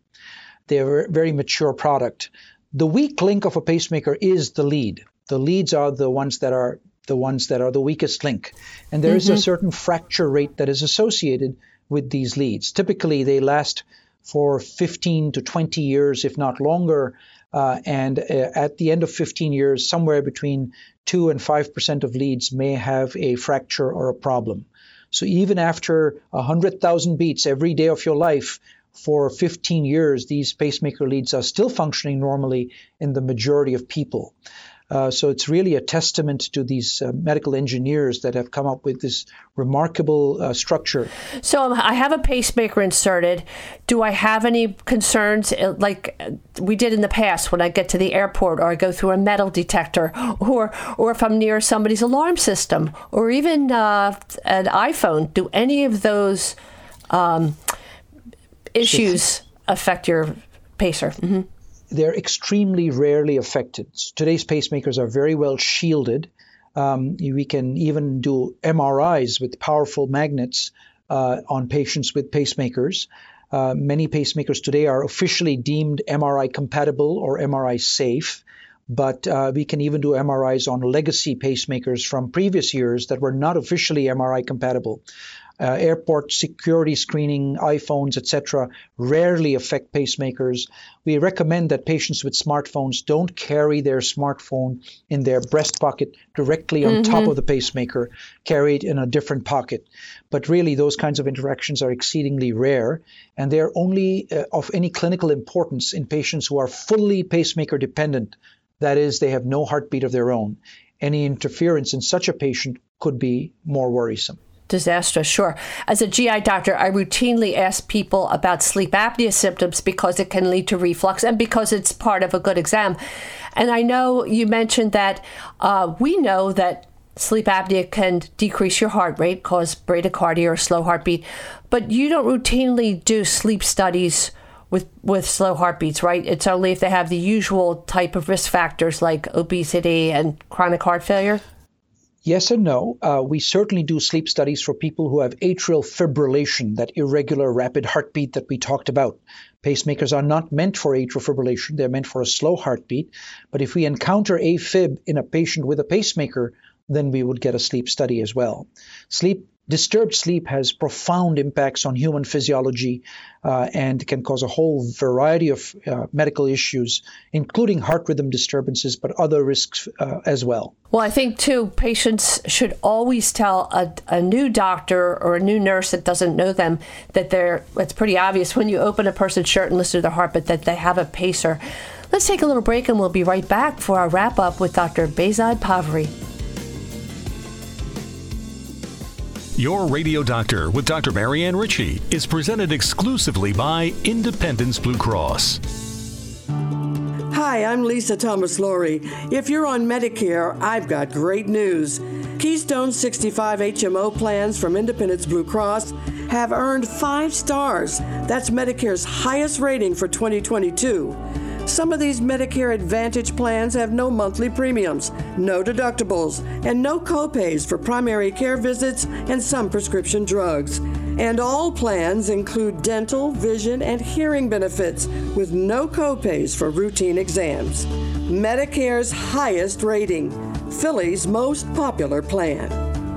They're a very mature product. The weak link of a pacemaker is the lead. The leads are the ones that are the ones that are the weakest link. And there mm-hmm. is a mm-hmm. certain fracture rate that is associated with these leads. Typically, they last for 15 to 20 years, if not longer. Uh, and uh, at the end of 15 years, somewhere between 2 and 5% of leads may have a fracture or a problem. So even after 100,000 beats every day of your life, for 15 years, these pacemaker leads are still functioning normally in the majority of people. Uh, so it's really a testament to these uh, medical engineers that have come up with this remarkable uh, structure. So um, I have a pacemaker inserted. Do I have any concerns uh, like uh, we did in the past when I get to the airport or I go through a metal detector or or if I'm near somebody's alarm system or even an iPhone? Do any of those um, issues affect your pacer? Mm-hmm they're extremely rarely affected. Today's pacemakers are very well shielded. Um, we can even do MRIs with powerful magnets uh, on patients with pacemakers. Uh, many pacemakers today are officially deemed MRI compatible or MRI safe, but uh, we can even do MRIs on legacy pacemakers from previous years that were not officially MRI compatible uh, airport security screening, iPhones, etc., rarely affect pacemakers. We recommend that patients with smartphones don't carry their smartphone in their breast pocket directly on mm-hmm. top of the pacemaker, carried in a different pocket. But really, those kinds of interactions are exceedingly rare, and they're only uh, of any clinical importance in patients who are fully pacemaker dependent. That is, they have no heartbeat of their own. Any interference in such a patient could be more worrisome disastrous, sure. As a GI doctor, I routinely ask people about sleep apnea symptoms because it can lead to reflux and because it's part of a good exam. And I know you mentioned that uh, we know that sleep apnea can decrease your heart rate, cause bradycardia or slow heartbeat, but you don't routinely do sleep studies with with slow heartbeats, right? It's only if they have the usual type of risk factors like obesity and chronic heart failure. Yes and no. Uh, we certainly do sleep studies for people who have atrial fibrillation, that irregular rapid heartbeat that we talked about. Pacemakers are not meant for atrial fibrillation, they're meant for a slow heartbeat. But if we encounter AFib in a patient with a pacemaker, then we would get a sleep study as well. Sleep disturbed sleep has profound impacts on human physiology uh, and can cause a whole variety of uh, medical issues, including heart rhythm disturbances, but other risks uh, as well. Well, I think too, patients should always tell a, a, new doctor or a new nurse that doesn't know them that they're, it's pretty obvious when you open a person's shirt and listen to their heart, but that they have a pacer. Let's take a little break and we'll be right back for our wrap up with Dr. Behzad Pavri. Your Radio Doctor with Dr. Marianne Ritchie is presented exclusively by Independence Blue Cross. Hi, I'm Lisa Thomas Laurie. If you're on Medicare, I've got great news. Keystone 65 HMO plans from Independence Blue Cross have earned five stars. That's Medicare's highest rating for 2022. Some of these Medicare Advantage plans have no monthly premiums, no deductibles, and no copays for primary care visits and some prescription drugs. And all plans include dental, vision, and hearing benefits with no copays for routine exams. Medicare's highest rating, Philly's most popular plan.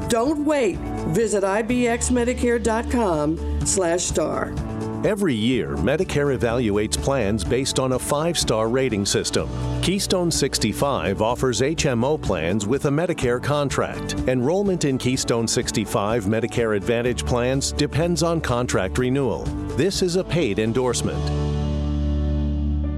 Don't wait. Visit ibxmedicare.com/star. Every year, Medicare evaluates plans based on a five star rating system. Keystone 65 offers HMO plans with a Medicare contract. Enrollment in Keystone 65 Medicare Advantage plans depends on contract renewal. This is a paid endorsement.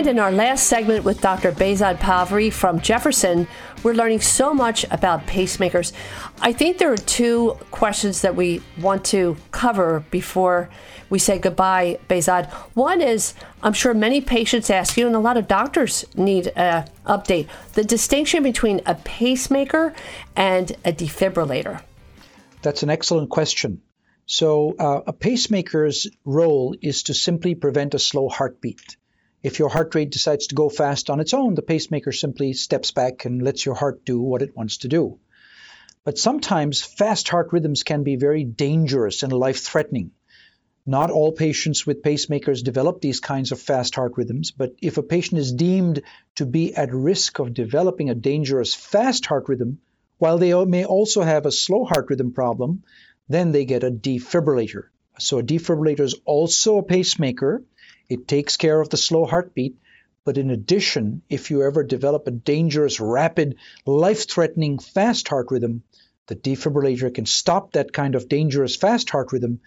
And in our last segment with Dr. Behzad Pavri from Jefferson, we're learning so much about pacemakers. I think there are two questions that we want to cover before we say goodbye, Behzad. One is I'm sure many patients ask you, and a lot of doctors need an update the distinction between a pacemaker and a defibrillator. That's an excellent question. So, uh, a pacemaker's role is to simply prevent a slow heartbeat. If your heart rate decides to go fast on its own, the pacemaker simply steps back and lets your heart do what it wants to do. But sometimes fast heart rhythms can be very dangerous and life threatening. Not all patients with pacemakers develop these kinds of fast heart rhythms, but if a patient is deemed to be at risk of developing a dangerous fast heart rhythm, while they may also have a slow heart rhythm problem, then they get a defibrillator. So a defibrillator is also a pacemaker, it takes care of the slow heartbeat. But in addition, if you ever develop a dangerous, rapid, life threatening fast heart rhythm, the defibrillator can stop that kind of dangerous fast heart rhythm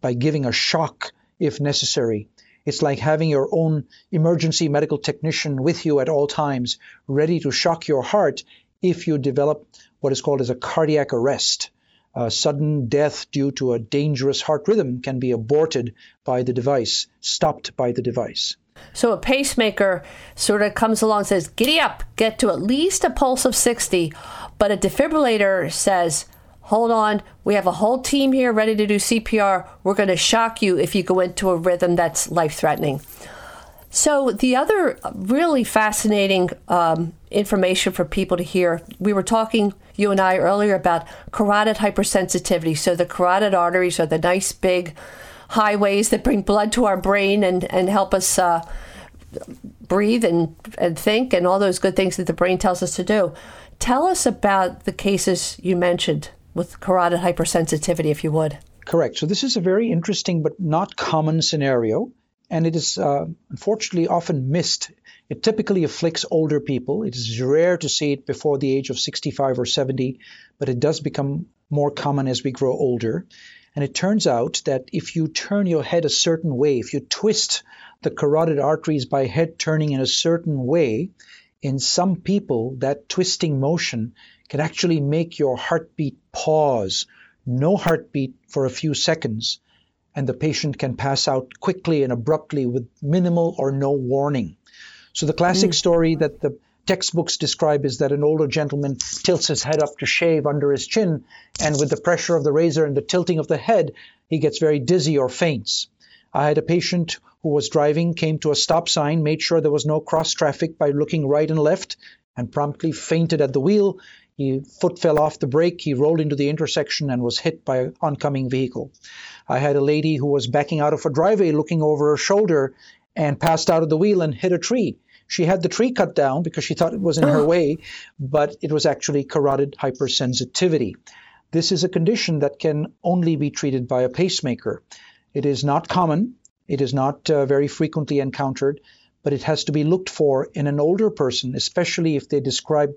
by giving a shock if necessary. It's like having your own emergency medical technician with you at all times, ready to shock your heart if you develop what is called as a cardiac arrest uh, sudden death due to a dangerous heart rhythm can be aborted by the device, stopped by the device. So a pacemaker sort of comes along and says, giddy up, get to at least a pulse of 60. But a defibrillator says, hold on, we have a whole team here ready to do CPR. We're going to shock you if you go into a rhythm that's life threatening. So, the other really fascinating um, information for people to hear we were talking, you and I, earlier about carotid hypersensitivity. So, the carotid arteries are the nice big highways that bring blood to our brain and, and help us uh, breathe and, and think and all those good things that the brain tells us to do. Tell us about the cases you mentioned with carotid hypersensitivity, if you would. Correct. So, this is a very interesting but not common scenario and it is uh, unfortunately often missed. It typically afflicts older people. It is rare to see it before the age of 65 or 70, but it does become more common as we grow older. And it turns out that if you turn your head a certain way, if you twist the carotid arteries by head turning in a certain way, in some people, that twisting motion can actually make your heartbeat pause, no heartbeat for a few seconds, and the patient can pass out quickly and abruptly with minimal or no warning. So the classic mm. story that the textbooks describe is that an older gentleman tilts his head up to shave under his chin, and with the pressure of the razor and the tilting of the head, he gets very dizzy or faints. I had a patient who was driving, came to a stop sign, made sure there was no cross traffic by looking right and left, and promptly fainted at the wheel. His foot fell off the brake, he rolled into the intersection and was hit by an oncoming vehicle. I had a lady who was backing out of a driveway looking over her shoulder and passed out of the wheel and hit a tree. She had the tree cut down because she thought it was in her way, but it was actually carotid hypersensitivity. This is a condition that can only be treated by a pacemaker. It is not common, it is not uh, very frequently encountered, but it has to be looked for in an older person, especially if they describe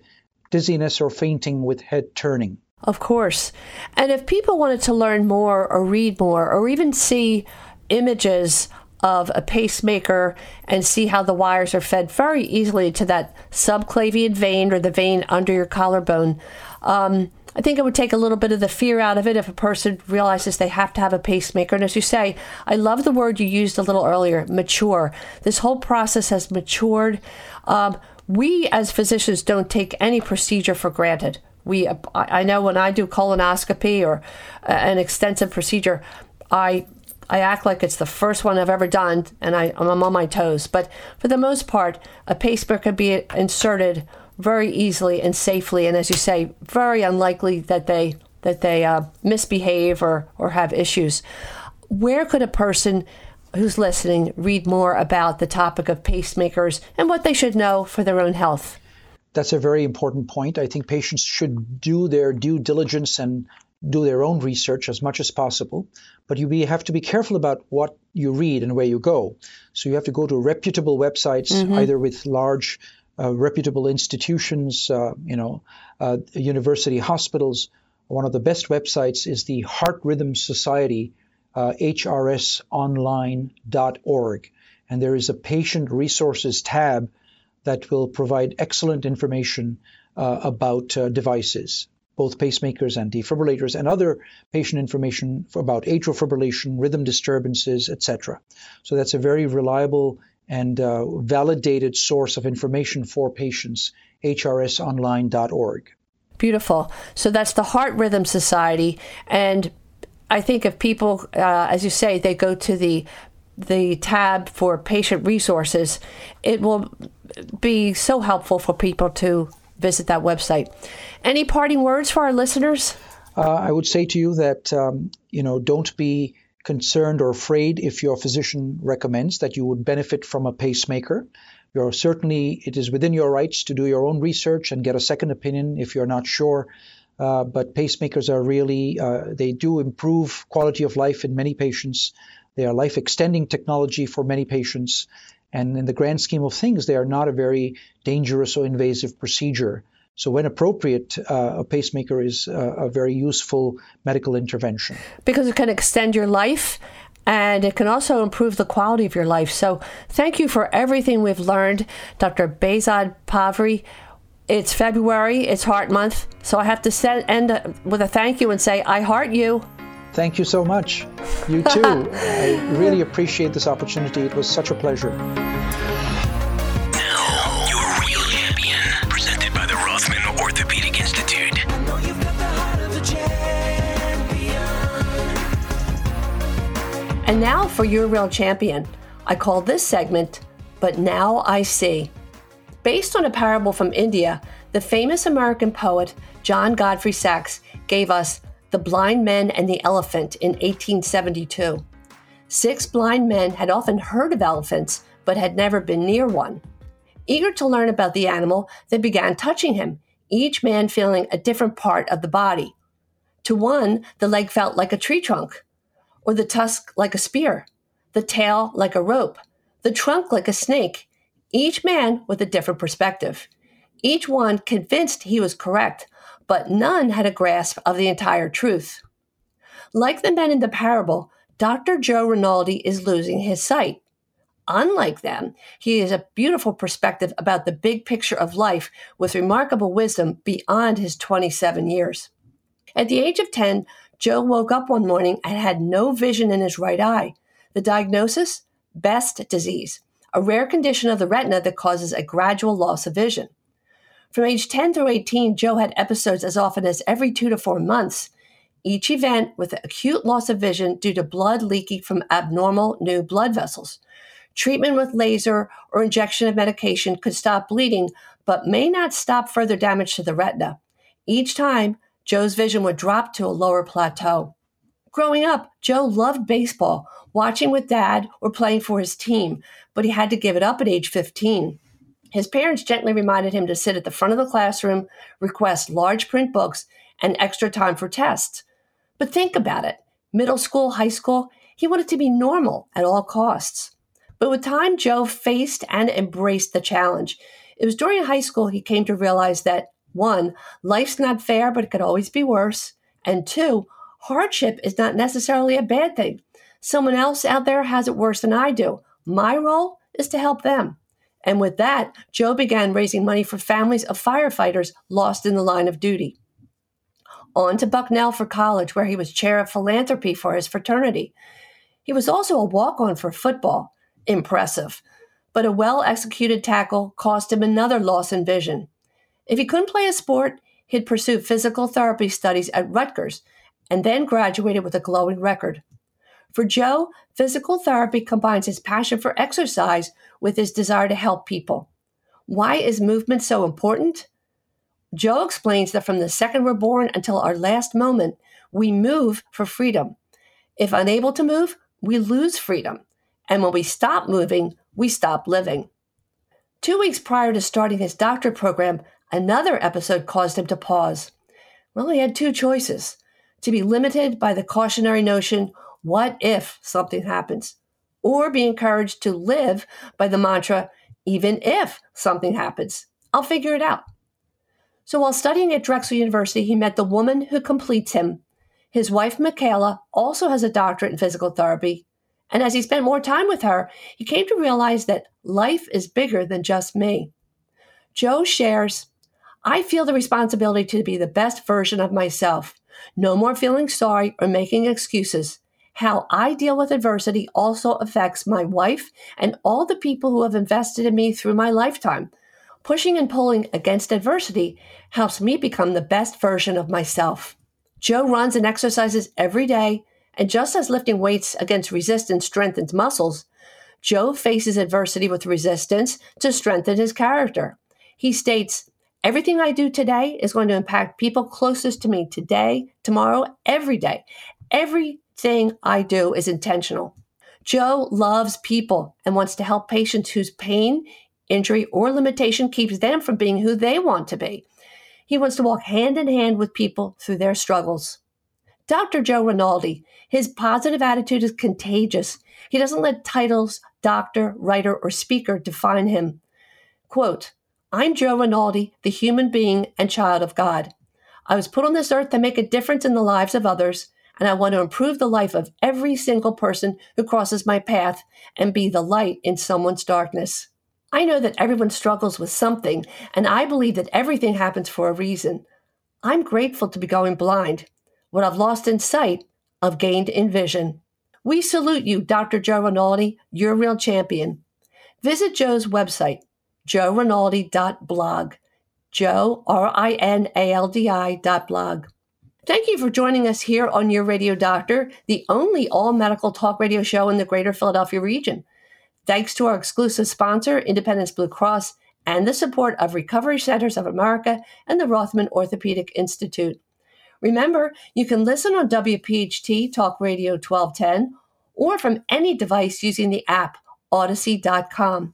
dizziness or fainting with head turning. Of course. And if people wanted to learn more or read more or even see images of a pacemaker and see how the wires are fed very easily to that subclavian vein or the vein under your collarbone, um, I think it would take a little bit of the fear out of it if a person realizes they have to have a pacemaker. And as you say, I love the word you used a little earlier mature. This whole process has matured. Um, we as physicians don't take any procedure for granted we I know when I do colonoscopy or uh, an extensive procedure, I I act like it's the first one I've ever done, and I, I'm on my toes. But for the most part, a pacemaker can be inserted very easily and safely, and as you say, very unlikely that they that they uh, misbehave or or have issues. Where could a person who's listening read more about the topic of pacemakers and what they should know for their own health? That's a very important point. I think patients should do their due diligence and do their own research as much as possible. But you have to be careful about what you read and where you go. So you have to go to reputable websites, mm-hmm. either with large, uh, reputable institutions, uh, you know, uh, university hospitals. One of the best websites is the Heart Rhythm Society, hrsonline.org. Uh, and there is a patient resources tab that will provide excellent information uh, about uh, devices, both pacemakers and defibrillators, and other patient information about atrial fibrillation, rhythm disturbances, etc. So that's a very reliable and uh, validated source of information for patients, hrsonline.org. Beautiful. So that's the Heart Rhythm Society. And I think if people, uh, as you say, they go to the the tab for patient resources, it will be so helpful for people to visit that website. Any parting words for our listeners? Uh, I would say to you that um, you know don't be concerned or afraid if your physician recommends that you would benefit from a pacemaker. You're certainly it is within your rights to do your own research and get a second opinion if you're not sure. Uh, but pacemakers are really uh, they do improve quality of life in many patients. They are life extending technology for many patients, and in the grand scheme of things, they are not a very dangerous or invasive procedure. So, when appropriate, uh, a pacemaker is uh, a very useful medical intervention. Because it can extend your life and it can also improve the quality of your life. So, thank you for everything we've learned, Dr. Behzad Pavri. It's February, it's Heart Month, so I have to send, end with a thank you and say, I heart you. Thank you so much. You too. I really appreciate this opportunity. It was such a pleasure. And now for Your Real Champion. I call this segment, But Now I See. Based on a parable from India, the famous American poet John Godfrey Saxe gave us The Blind Men and the Elephant in 1872. Six blind men had often heard of elephants, but had never been near one. Eager to learn about the animal, they began touching him, each man feeling a different part of the body. To one, the leg felt like a tree trunk or the tusk like a spear, the tail like a rope, the trunk like a snake, each man with a different perspective. Each one convinced he was correct, but none had a grasp of the entire truth. Like the men in the parable, Dr. Joe Rinaldi is losing his sight. Unlike them, he has a beautiful perspective about the big picture of life with remarkable wisdom beyond his 27 years. At the age of 10, Joe woke up one morning and had no vision in his right eye. The diagnosis? Best disease, a rare condition of the retina that causes a gradual loss of vision. From age 10 through 18, Joe had episodes as often as every two to four months, each event with acute loss of vision due to blood leaking from abnormal new blood vessels. Treatment with laser or injection of medication could stop bleeding, but may not stop further damage to the retina. Each time, Joe's vision would drop to a lower plateau. Growing up, Joe loved baseball, watching with dad or playing for his team, but he had to give it up at age 15. His parents gently reminded him to sit at the front of the classroom, request large print books, and extra time for tests. But think about it middle school, high school, he wanted to be normal at all costs. But with time, Joe faced and embraced the challenge. It was during high school he came to realize that one, life's not fair, but it could always be worse. And two, hardship is not necessarily a bad thing. Someone else out there has it worse than I do. My role is to help them. And with that, Joe began raising money for families of firefighters lost in the line of duty. On to Bucknell for college, where he was chair of philanthropy for his fraternity. He was also a walk on for football. Impressive. But a well executed tackle cost him another loss in vision. If he couldn't play a sport, he'd pursue physical therapy studies at Rutgers and then graduated with a glowing record. For Joe, physical therapy combines his passion for exercise with his desire to help people. Why is movement so important? Joe explains that from the second we're born until our last moment, we move for freedom. If unable to move, we lose freedom. And when we stop moving, we stop living. Two weeks prior to starting his doctorate program, Another episode caused him to pause. Well, he had two choices to be limited by the cautionary notion, what if something happens? Or be encouraged to live by the mantra, even if something happens, I'll figure it out. So while studying at Drexel University, he met the woman who completes him. His wife, Michaela, also has a doctorate in physical therapy, And as he spent more time with her, he came to realize that life is bigger than just me. Joe shares, I feel the responsibility to be the best version of myself. No more feeling sorry or making excuses. How I deal with adversity also affects my wife and all the people who have invested in me through my lifetime. Pushing and pulling against adversity helps me become the best version of myself. Joe runs and exercises every day, and just as lifting weights against resistance strengthens muscles, Joe faces adversity with resistance to strengthen his character. He states, Everything I do today is going to impact people closest to me today, tomorrow, every day. Everything I do is intentional. Joe loves people and wants to help patients whose pain, injury, or limitation keeps them from being who they want to be. He wants to walk hand in hand with people through their struggles. Dr. Joe Rinaldi, his positive attitude is contagious. He doesn't let titles, doctor, writer, or speaker define him. Quote, I'm Joe Rinaldi, the human being and child of God. I was put on this earth to make a difference in the lives of others, and I want to improve the life of every single person who crosses my path and be the light in someone's darkness. I know that everyone struggles with something, and I believe that everything happens for a reason. I'm grateful to be going blind. What I've lost in sight, I've gained in vision. We salute you, Dr. Joe Rinaldi, your real champion. Visit Joe's website, joerinaldi.blog. Joe, R I N A L D I dot blog. Thank you for joining us here on Your Radio Doctor, the only all medical talk radio show in the greater Philadelphia region. Thanks to our exclusive sponsor, Independence Blue Cross, and the support of Recovery Centers of America and the Rothman Orthopedic Institute. Remember, you can listen on WPHT Talk Radio 1210 or from any device using the app Audacy.com.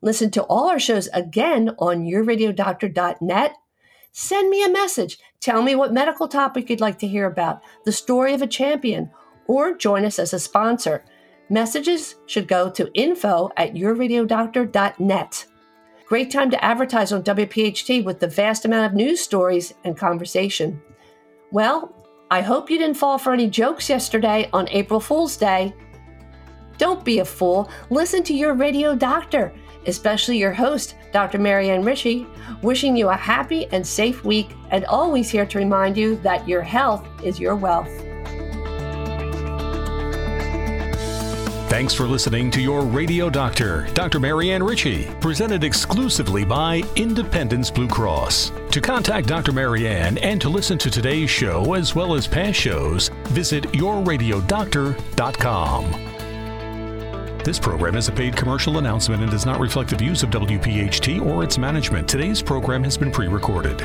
Listen to all our shows again on yourradiodoctor.net. Send me a message. Tell me what medical topic you'd like to hear about, the story of a champion, or join us as a sponsor. Messages should go to info at yourradiodoctor.net. Great time to advertise on WPHT with the vast amount of news stories and conversation. Well, I hope you didn't fall for any jokes yesterday on April Fool's Day. Don't be a fool. Listen to your radio doctor, especially your host, Dr. Marianne Ritchie, wishing you a happy and safe week and always here to remind you that your health is your wealth. Thanks for listening to your radio doctor, Dr. Marianne Ritchie, presented exclusively by Independence Blue Cross. To contact Dr. Marianne and to listen to today's show as well as past shows, visit yourradiodoctor.com. This program is a paid commercial announcement and does not reflect the views of WPHT or its management. Today's program has been pre recorded.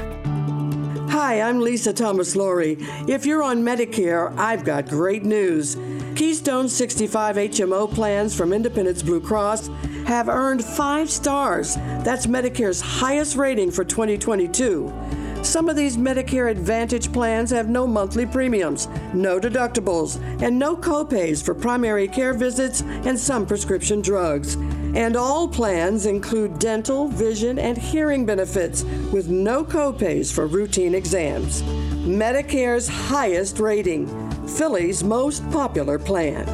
Hi, I'm Lisa Thomas Laurie. If you're on Medicare, I've got great news. Keystone 65 HMO plans from Independence Blue Cross have earned five stars. That's Medicare's highest rating for 2022. Some of these Medicare Advantage plans have no monthly premiums, no deductibles, and no copays for primary care visits and some prescription drugs. And all plans include dental, vision, and hearing benefits with no copays for routine exams. Medicare's highest rating, Philly's most popular plan.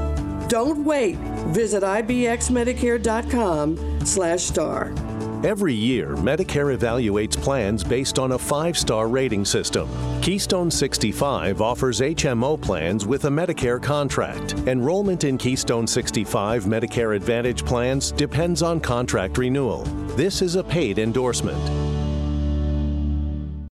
Don't wait. Visit ibxmedicare.com slash star. Every year, Medicare evaluates plans based on a five star rating system. Keystone 65 offers HMO plans with a Medicare contract. Enrollment in Keystone 65 Medicare Advantage plans depends on contract renewal. This is a paid endorsement.